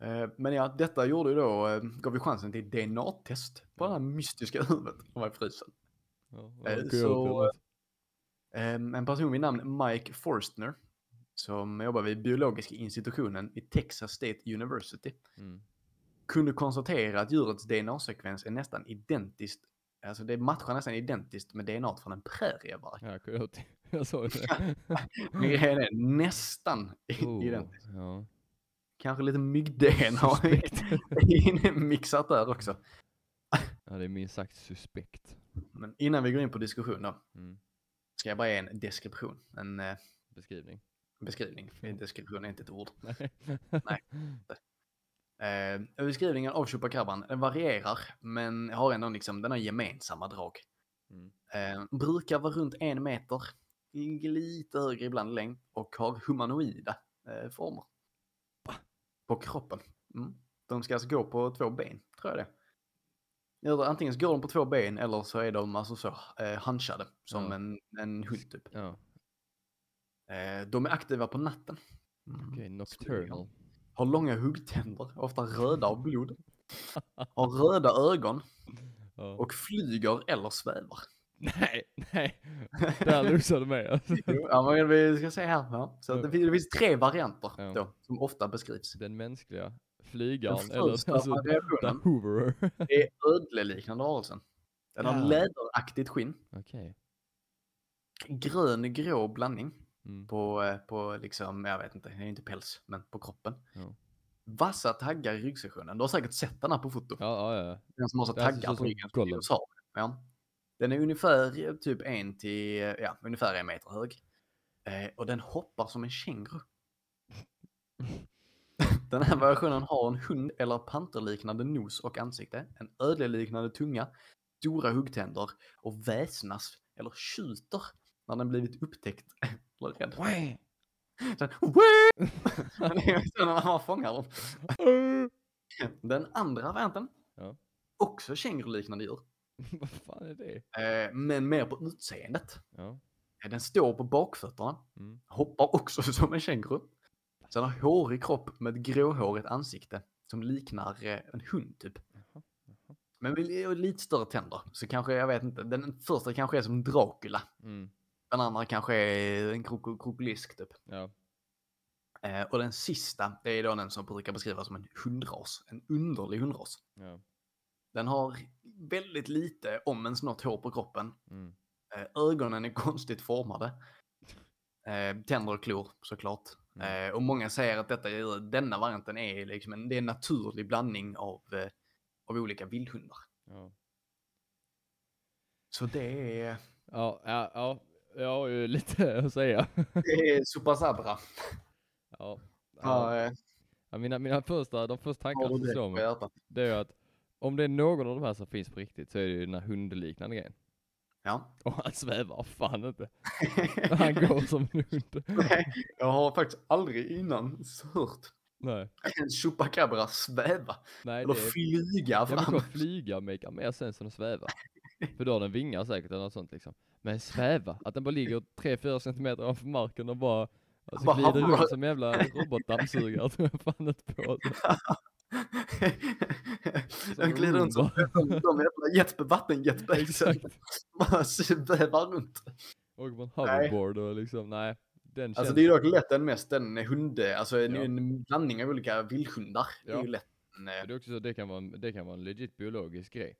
Eh, Men ja, detta gjorde ju då, eh, gav ju chansen till DNA-test på det här mystiska huvudet som var i frysen. Ja, ja, så, En person vid namn Mike Forstner som jobbar vid biologiska institutionen i Texas State University mm. kunde konstatera att djurets DNA-sekvens är nästan identiskt, alltså det matchar nästan identiskt med DNA från en prärievarg. Ja. Jag sa ju det. Grejen är nästan Oh, identiskt. ja. Kanske lite mygg-DNA Suspekt. mixat där också. ja, det är minst sagt suspekt. Men innan vi går in på diskussion då, Mm. Ska jag bara ge en deskription, en eh, Beskrivning. beskrivning. Deskription är inte ett ord. Nej. Nej. Eh, beskrivningen av chupacabran den varierar, men har ändå liksom den har gemensamma drag. Mm. Eh, brukar vara runt en meter, lite högre ibland längd och har humanoida eh, former. På kroppen. Mm. De ska alltså gå på två ben, tror jag det. Eller antingen så går de på två ben eller så är de alltså så eh, hunchade som Ja. en, en hund typ. Ja, Eh, de är aktiva på natten. Mm. okej. Nocturnal. Har långa huggtänder, ofta röda av blod. Har röda ögon Ja. och flyger eller svävar. Nej, nej. Där losade du mig alltså. Ja, men vi ska se här. Ja. Så det, finns, det finns tre varianter då, som ofta beskrivs. Den mänskliga flygaren, Den eller alltså, the variationen hooverer. är ödleliknande varelsen. Den har Ja. läderaktigt skinn, Okej. grön-grå blandning Mm. på, eh, på liksom, jag vet inte, det är inte päls, men på kroppen. Ja. Vassa taggar i ryggsektionen. Du har säkert sett den här på foto. Ja, ja, ja. Den som har så Det taggar på ryggen. Ja. Den är ungefär eh, typ en till, ja, ungefär en meter hög. Eh, och den hoppar som en känguru. Den här versionen har en hund eller panterliknande nos och ansikte, en ödleliknande tunga, stora huggtänder och väsnas eller tjuter när den blivit upptäckt eller rädd. Sen, det är så när man fångar dem. Den andra varianten, Ja. också känguruliknande djur, Vad fan är det? eh, men mer på utseendet. Ja. Eh, Den står på bakfötterna, Mm. hoppar också som en känguru. Sen har hårig kropp med ett gråhårigt ansikte som liknar eh, en hund typ. Men lite större tänder. Så kanske, jag vet inte, den första kanske är som Dracula. Mm. Den andra kanske är en krok krokolisk typ. Ja. Eh, och den sista, det är då den som brukar beskrivas som en hundras. En underlig hundras. Ja. Den har väldigt lite, om ens något hår på kroppen. Mm. Eh, ögonen är konstigt formade. Eh, tänder och klor såklart. Mm. Eh, och många säger att detta, denna varianten är liksom en, det är en naturlig blandning av, eh, av olika vildhundar. Ja. Så det är, Ja, ja, ja. Jag har ju lite att säga. det är Supasabra. Ja. Ja. Ja, eh, Ja, mina, mina första, de första tankarna som slår mig, det är att om det är någon av de här som finns på riktigt så är det ju den här hundliknande grejen. Ja. Och han svävar fan inte. Han går som en hund. Nej, jag har faktiskt aldrig innan hört Nej, en chupacabra sväva. nej Eller det flyga Ja men fram. kolla, flyga makar mer sens än att sväva. För då har den vingar säkert eller något sånt liksom. Men sväva, att den bara ligger 3-4 centimeter ovanför marken och bara alltså, Bara glider runt som en jävla robotdammsugare tror jag fan inte på. Den glider runt som de, de jävla jet, vattenjetbacksen. Exakt. Bara svävar runt. På en hoverboard och liksom, nej. Den. Alltså det är ju dock lätt den mest en hunde, alltså en, Ja. en blandning av olika vildhundar. Det är Ja. ju lätt. eh, det är också så, det kan vara, det kan vara en legit biologisk grej.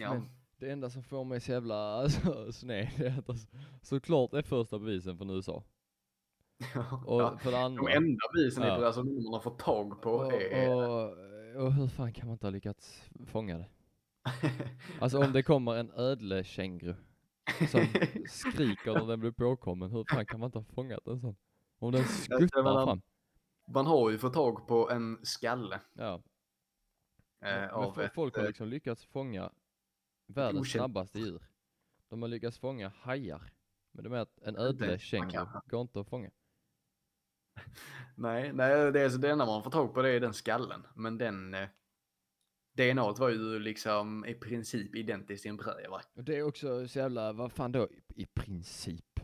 Ja. Men det enda som får mig så jävla alltså, sned är att alltså, såklart är första bevisen från USA. Och ja. för det andra. De enda bevisen Ja. är alltså man har fått tag på och, är... och, och hur fan kan man inte ha lyckats fånga det? Alltså om det kommer en ödlekänguru som skriker när den blir påkommen, hur fan kan man inte ha fångat en sån? Om den skuttar menar- fram. Man har ju fått tag på en skalle. Ja. Eh, Men av fo- ett, folk har eh, liksom lyckats fånga världens okänt snabbaste djur. De har lyckats fånga hajar. Men det är att en ödlekänguru går inte att fånga. Nej, nej det, är så det enda man får tag på det är den skallen. Men den... Eh, DNA var ju liksom i princip identiskt i en prärie va? Och det är också så jävla, vad fan då, i, princip.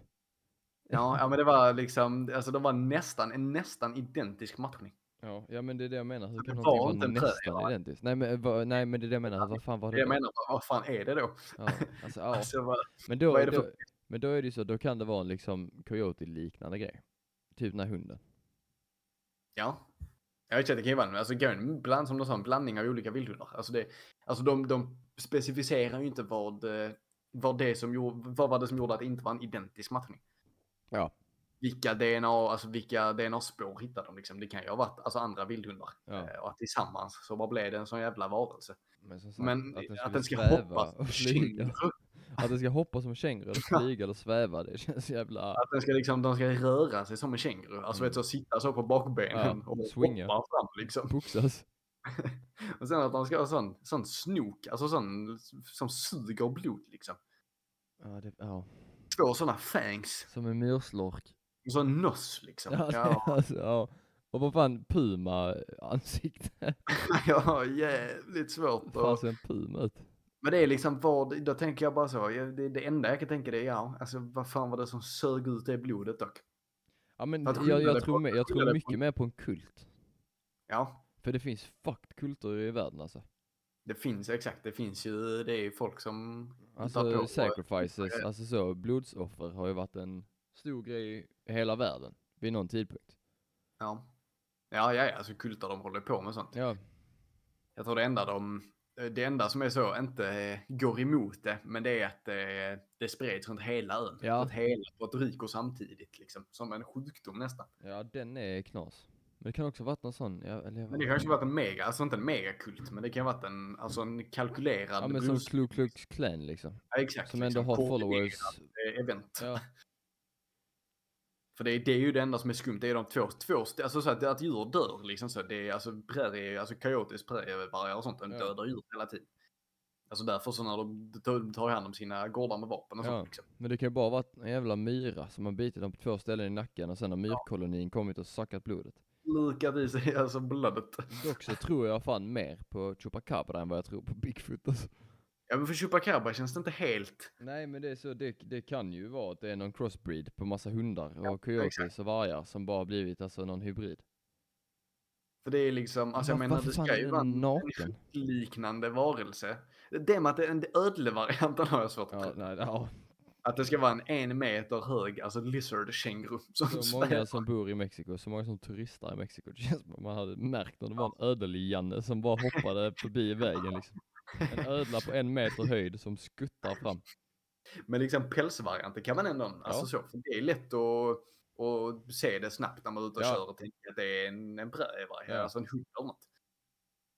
Ja, ja men det var liksom, alltså det var nästan, en nästan identisk matchning. Ja, ja men det är det jag menar, hur det kan var någonting inte en nästan va? identiskt? Nej men, vad, nej men det är det jag menar, vad fan var Det det jag menar, vad fan är det då? Ja, alltså, ja. Alltså, vad, Men då, vad är det då, men då är det ju så, då kan det vara en liksom coyote-liknande grej. Typ den här hunden. ja. Jag vet inte, det kan ju vara, alltså bland, som du sa, en blandning av olika vildhundar. Alltså, det, alltså de, de specificerar ju inte vad, eh, vad det som gjorde, vad var det som gjorde att det inte var en identisk matchning. Ja. Vilka DNA, alltså vilka DNA-spår hittade de liksom? Det kan ju ha varit alltså andra vildhundar. Ja. Eh, Och att tillsammans så bara blev det en sån jävla varelse. Men, som sagt, Men att den, att den ska hoppa och flyga. Att den ska hoppa som en känguru eller flyga eller sväva, det känns jävla... Att den ska liksom, de ska röra sig som en känguru. Alltså Mm. vet du, sitta så på bakbenen Ja, och swinga. hoppa fram liksom. Boxas. Och sen att de ska ha sån, sån snok, alltså sån som suger blod liksom. Ja, det, ja. Två såna fangs. Som en myrslork. Och så en noss liksom. Ja, Ja, alltså, ja. Och vad fan, puma-ansikte. ja jävligt svårt. Hur fan ser en puma ut? Men det är liksom vad, då tänker jag bara så, jag- det, det enda jag kan tänka det är ja, alltså vad fan var det som sög ut det blodet dock? Ja men jag, jag, det tror, på- mer, jag tror mycket på- mer på en kult. Ja, För det finns fucked kulter i världen alltså. det finns exakt, det finns ju, det är folk som Alltså på- sacrifices, alltså så, blodsoffer har ju varit en stor grej i hela världen vid någon tidpunkt. Ja. Ja, ja, ja, alltså kultar de håller på med sånt. Ja, Jag tror det enda de, det enda som är så, inte eh, går emot det, men det är att eh, det spreds runt hela ön. Ja. Runt hela Puerto Rico samtidigt liksom. Som en sjukdom nästan. ja den är knas. Men det kan också varit någon sån, ja, eller Men det kanske varit en mega, alltså inte en megakult, men det kan varit en, alltså en kalkylerad Ja men som Ku Klux Klan liksom. Ja, exakt, Som ändå liksom, har koordinerad, followers. eh, Event. Ja, För det är, det är ju det enda som är skumt, det är de två, två alltså så att, att djur dör liksom så. Det är alltså prärie, alltså coyotes, prärievargar och sånt, de Ja. dödar djur hela tiden. Alltså därför så när de tar, hand om sina gårdar med vapen och Ja. sånt liksom. men det kan ju bara varit en jävla myra som har bitit dem på två ställen i nacken och sen har myrkolonin kommit och sackat blodet. Lukat i sig alltså blodet. Dock så tror jag fan mer på Chupacabra än vad jag tror på Bigfoot alltså. Ja men för Chupacabra känns det inte helt, Nej men det är så, det, det kan ju vara att det är någon crossbreed på massa hundar och coyotes och vargar som bara blivit alltså någon hybrid. För det är liksom, alltså jag menar det ska ju vara en liknande varelse. Det med att det är en ödlevarianten har jag svårt att Ja, nej, ja. Att det ska vara en en meter hög, alltså lizard känguru Så många svävar. som bor i Mexiko, så många som turistar i Mexiko. Det känns som att man hade märkt om det var en ödel-Janne som bara hoppade förbi vägen liksom. En ödla på en meter höjd som skuttar fram. Men liksom pälsvarianten kan man ändå, alltså så, för det är lätt att, att se det snabbt när man är ute och Ja. kör och tänker att det är en, en prärievarg, Ja. alltså en hund eller något.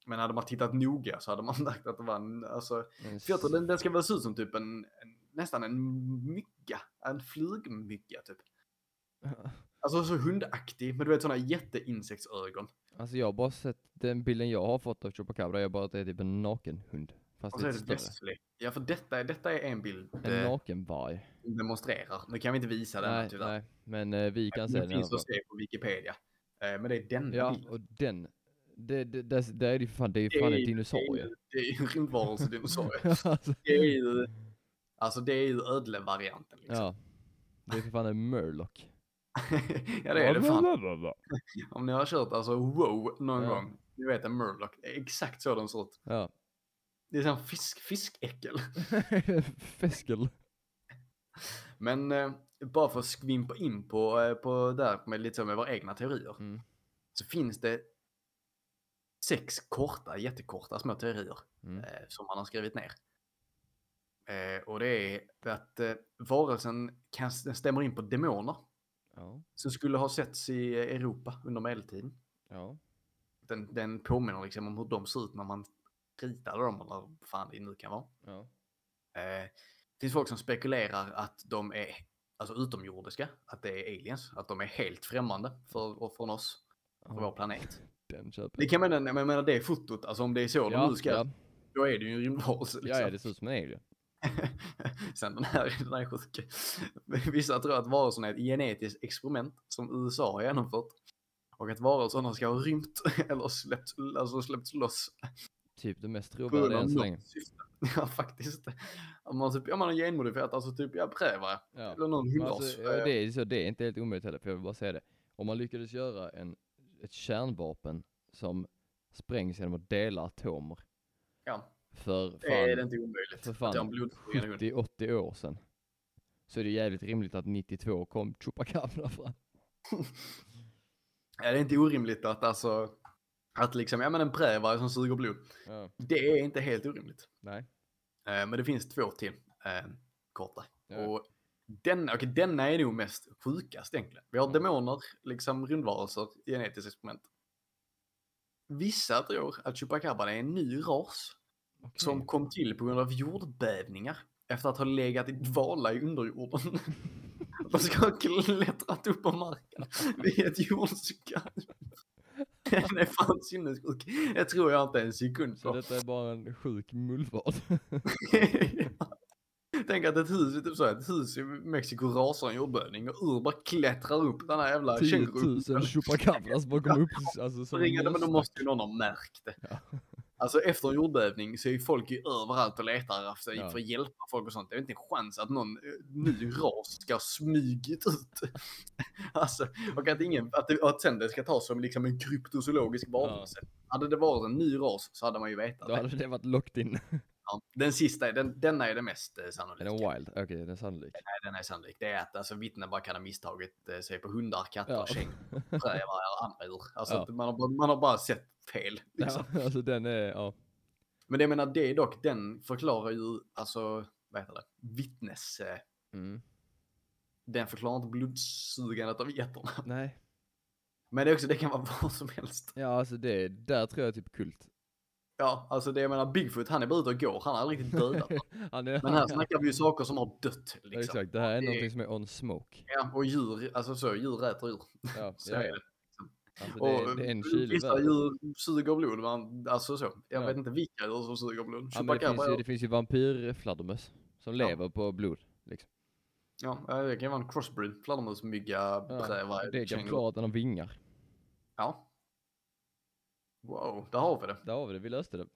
Men hade man tittat noga så hade man märkt att det var en, alltså, En för den, den ska väl se ut som typ en, en nästan en mygga, en flugmygga typ. Alltså så hundaktig, men du vet sådana jätteinsektsögon. Alltså jag har bara sett, den bilden jag har fått av Chupacabra är bara att det är typ en naken hund. Fast Och så är det. Wesley. Ja för detta, detta är en bild En det naken varg. demonstrerar. Nu kan vi inte visa den här Nej, tyvärr. nej, men eh, vi kan se Den den finns att se på Wikipedia. Eh, Men det är denna Ja, bilden. och den, det, det, det, det är ju för fan, det är ju fan en dinosaurie. Det är ju en rymdvarelse-dinosaurie. alltså, Det är ju, alltså det är ju ödlevarianten liksom. ja. Det är för fan en murloc. Ja det är det fan. Om ni har kört alltså wow någon Ja. gång. Ni vet en murloc. Exakt så den ser ut. Ja. Det är sån fisk, fiskäckel. Feskel. Men eh, bara för att skvimpa in på, eh, på där med lite så med våra egna teorier. Mm. Så finns det sex korta, jättekorta små teorier. Mm. eh, som man har skrivit ner. Eh, och det är att eh, varelsen kan, stämmer in på demoner Ja, som skulle ha setts i Europa under medeltiden. ja. Den, den påminner liksom om hur de ser ut när man ritade dem eller vad fan det nu kan vara. ja. Eh, det finns folk som spekulerar att de är alltså utomjordiska, att det är aliens, att de är helt främmande för, från oss, för vår planet. Det kan man, jag menar det är fotot, alltså om det är så de Ja, nu ska, ja. då är det ju en rymdvarelse. Ja, ja, det ser ut som en alien. Sen den här, den här är sjuk. Vissa tror att varelsen är ett genetiskt experiment som USA har genomfört. Och att varelserna ska ha rymt eller släppts, alltså släppts loss. Typ det mest trovärdiga än så länge. Ja, faktiskt. Om man, typ, ja, man har genmodifierat, alltså typ, ja, prävare. Ja. Eller någon hundras. Alltså, ja, det, är, så det är inte helt omöjligt heller, för jag vill bara säga det. Om man lyckades göra en, ett kärnvapen som sprängs genom att dela atomer Ja, för det är det fan, inte omöjligt. för fan blodförgiftning hund. 70-80 år sedan. Så är det jävligt rimligt att 92 kom Chupacabra fram. Ja, det är inte orimligt att alltså, att liksom, ja men en prävare som suger blod. Ja, Det är inte helt orimligt. nej. Eh, men det finns två till eh, korta. Ja. Och den, okay, denna är nog mest sjukast egentligen. Vi har Ja. demoner, liksom rymdvarelser, genetiskt experiment. Vissa tror att Chupacabra är en ny ras Okej. som kom till på grund av jordbävningar efter att ha legat i dvala i underjorden. De ska ha klättrat upp på marken vid ett jordskalv. Den är fan sinnessjuk. Det tror jag inte en sekund Så på. detta är bara en sjuk mullvad. Tänk att ett hus, typ så, ett hus i Mexiko rasar en jordbävning och ur bara klättrar upp den här jävla 10 kängurun. 000 Chupacabras bara kommer upp alltså som men då måste ju någon ha märkt det. Ja. Alltså efter en jordbävning så är ju folk ju överallt och letar efter, Ja. för att hjälpa folk och sånt. Det är inte en chans att någon eh, ny ras ska ha smugit ut. alltså, och att, ingen, att, det, att sen det ska tas som liksom en kryptozoologisk varelse. Hade det varit en ny ras så hade man ju vetat Då det. hade det varit locked in. Ja. Den sista, den, denna är det mest eh, Är sannolika. den wild? Okej, den är sannolik. Nej, den är sannolik. Det är att alltså, vittnen bara kan ha misstagit eh, sig på hundar, katter, Ja. och andra. Alltså Ja. man, har, man har bara sett fel. Liksom. Ja, alltså den är, ja. Men det jag menar, det är dock, den förklarar ju, alltså, vad heter det, vittnes... Eh, Mm. den förklarar inte blodsugandet av getterna. Nej. Men det är också, det kan vara vad som helst. Ja, alltså det, där tror jag typ kult. Ja, alltså det jag menar, Bigfoot, han är bara ute och går. Han har aldrig riktigt dödat. Han är, Men här snackar vi ju saker som har dött. Liksom. Exakt, det här är det- någonting som är on smoke. Ja, och djur, alltså så, djur äter djur. Ja, Så ja, är ja. det. Alltså det, är- det är en kilo vissa djur suger blod, men alltså så. Jag Ja. vet inte vilka djur som suger blod. Ja, det, finns ju, det finns ju vampyrfladdermöss som lever på blod. Liksom. ja, det kan vara en crossbreed. Fladdermusmygga, Ja, bräva, det känguru. förklara att den har vingar. Ja. Wow, där har vi det. Där har vi det, vi löste det.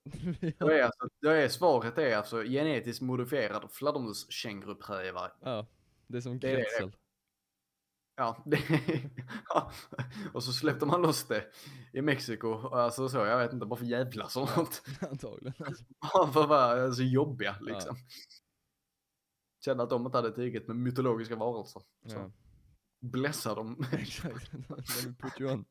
Då är, alltså, då är svaret är alltså genetiskt modifierad fladdermuskänguruprävar. ja, det är som Det är det. kretzel. Ja, det, ja, och så släppte man loss det i Mexiko. Alltså så, jag vet inte, bara för jävlas och något. Antagligen. Bara för att vara så jobbiga liksom. Kände att de inte hade tigit med mytologiska varelser. Så Ja. blessa dem. Exakt. Put you on.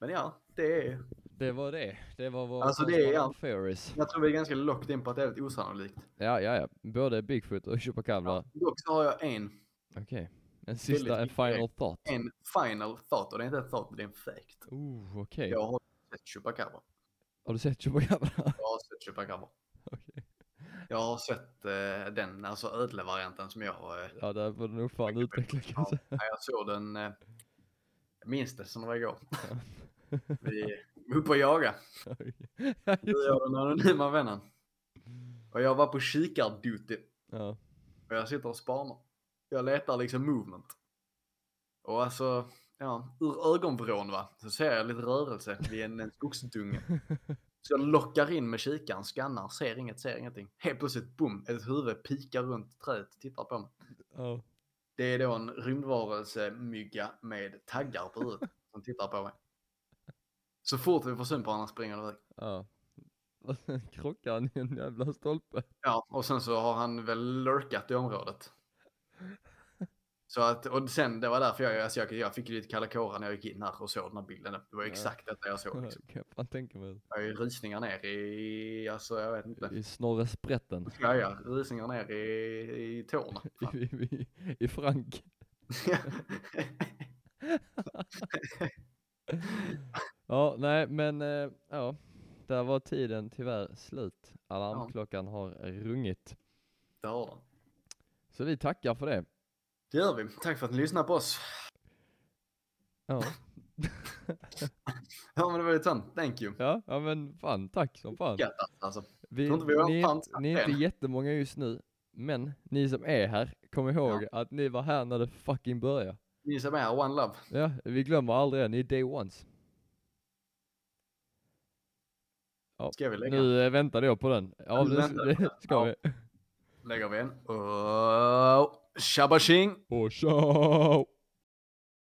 Men ja, det är, Det var det. Det var vår Alltså, det är allt. Ferris. jag tror vi är ganska locked in på att det är lite osannolikt. Ja, ja, ja. Både Bigfoot och Chupacabra. Dock så har jag en, Okej. En sista, en final thought. en final thought och det är inte ett thought, det är en fact. Oh, okej. Jag har sett Chupacabra. Har du sett Chupacabra? Jag har sett Chupacabra. Okej. Jag har sett eh, den, alltså ödlevarianten som jag... Eh, Ja, där får du nog fan utveckla kan jag säga. när jag såg den, eh, minns det som det var igår. Vi var uppe och jaga. Oj. Du och den anonyma vännen. Och jag var på kikarduty. Ja. Och jag sitter och spanar. Jag letar liksom movement. Och alltså, ja, ur ögonvrån va, så ser jag lite rörelse vid en, en skogsdunge. Så jag lockar in med kikaren, skannar, ser inget, ser ingenting. Helt plötsligt, boom, ett huvud pikar runt trädet, tittar på mig. Ja. Det är då en rymdvarelse-mygga med taggar på huvudet som tittar på mig. Så fort vi får syn på varandra springer det iväg. Ja. Krockar han i en jävla stolpe. Ja, och sen så har han väl lurkat i området. Så att, och sen, det var därför jag, alltså jag, jag fick lite kalla kårar när jag gick in här och såg den här bilden. Det var Ja. exakt detta jag såg. Liksom. Kan jag fan tänka mig. Jag ju rysningar ner i, alltså jag vet inte. I snorresprätten. Ja, ja, rysningar ner i, i tårna. I, i, i Frank. Ja, nej men eh, ja. Där var tiden tyvärr slut. Alarmklockan har rungit. det har den. Så vi tackar för det. Det gör vi. Tack för att ni lyssnar på oss. Ja, Ja, men det var ju sant. Thank you. ja, ja men fan tack som fan. Gött alltså. Vi, tror inte vi har ni, fan sagt ni är inte jättemånga just nu, men ni som är här, kom ihåg att ni var här när det fucking började. Ni som är här, one love. Ja, vi glömmer aldrig det, ni är day ones. Ska vi lägga? Nu eh, väntade jag på den. Ja, Nu det, det ska Ja. vi. Lägger vi en. Och... Shabashing! Och ciao!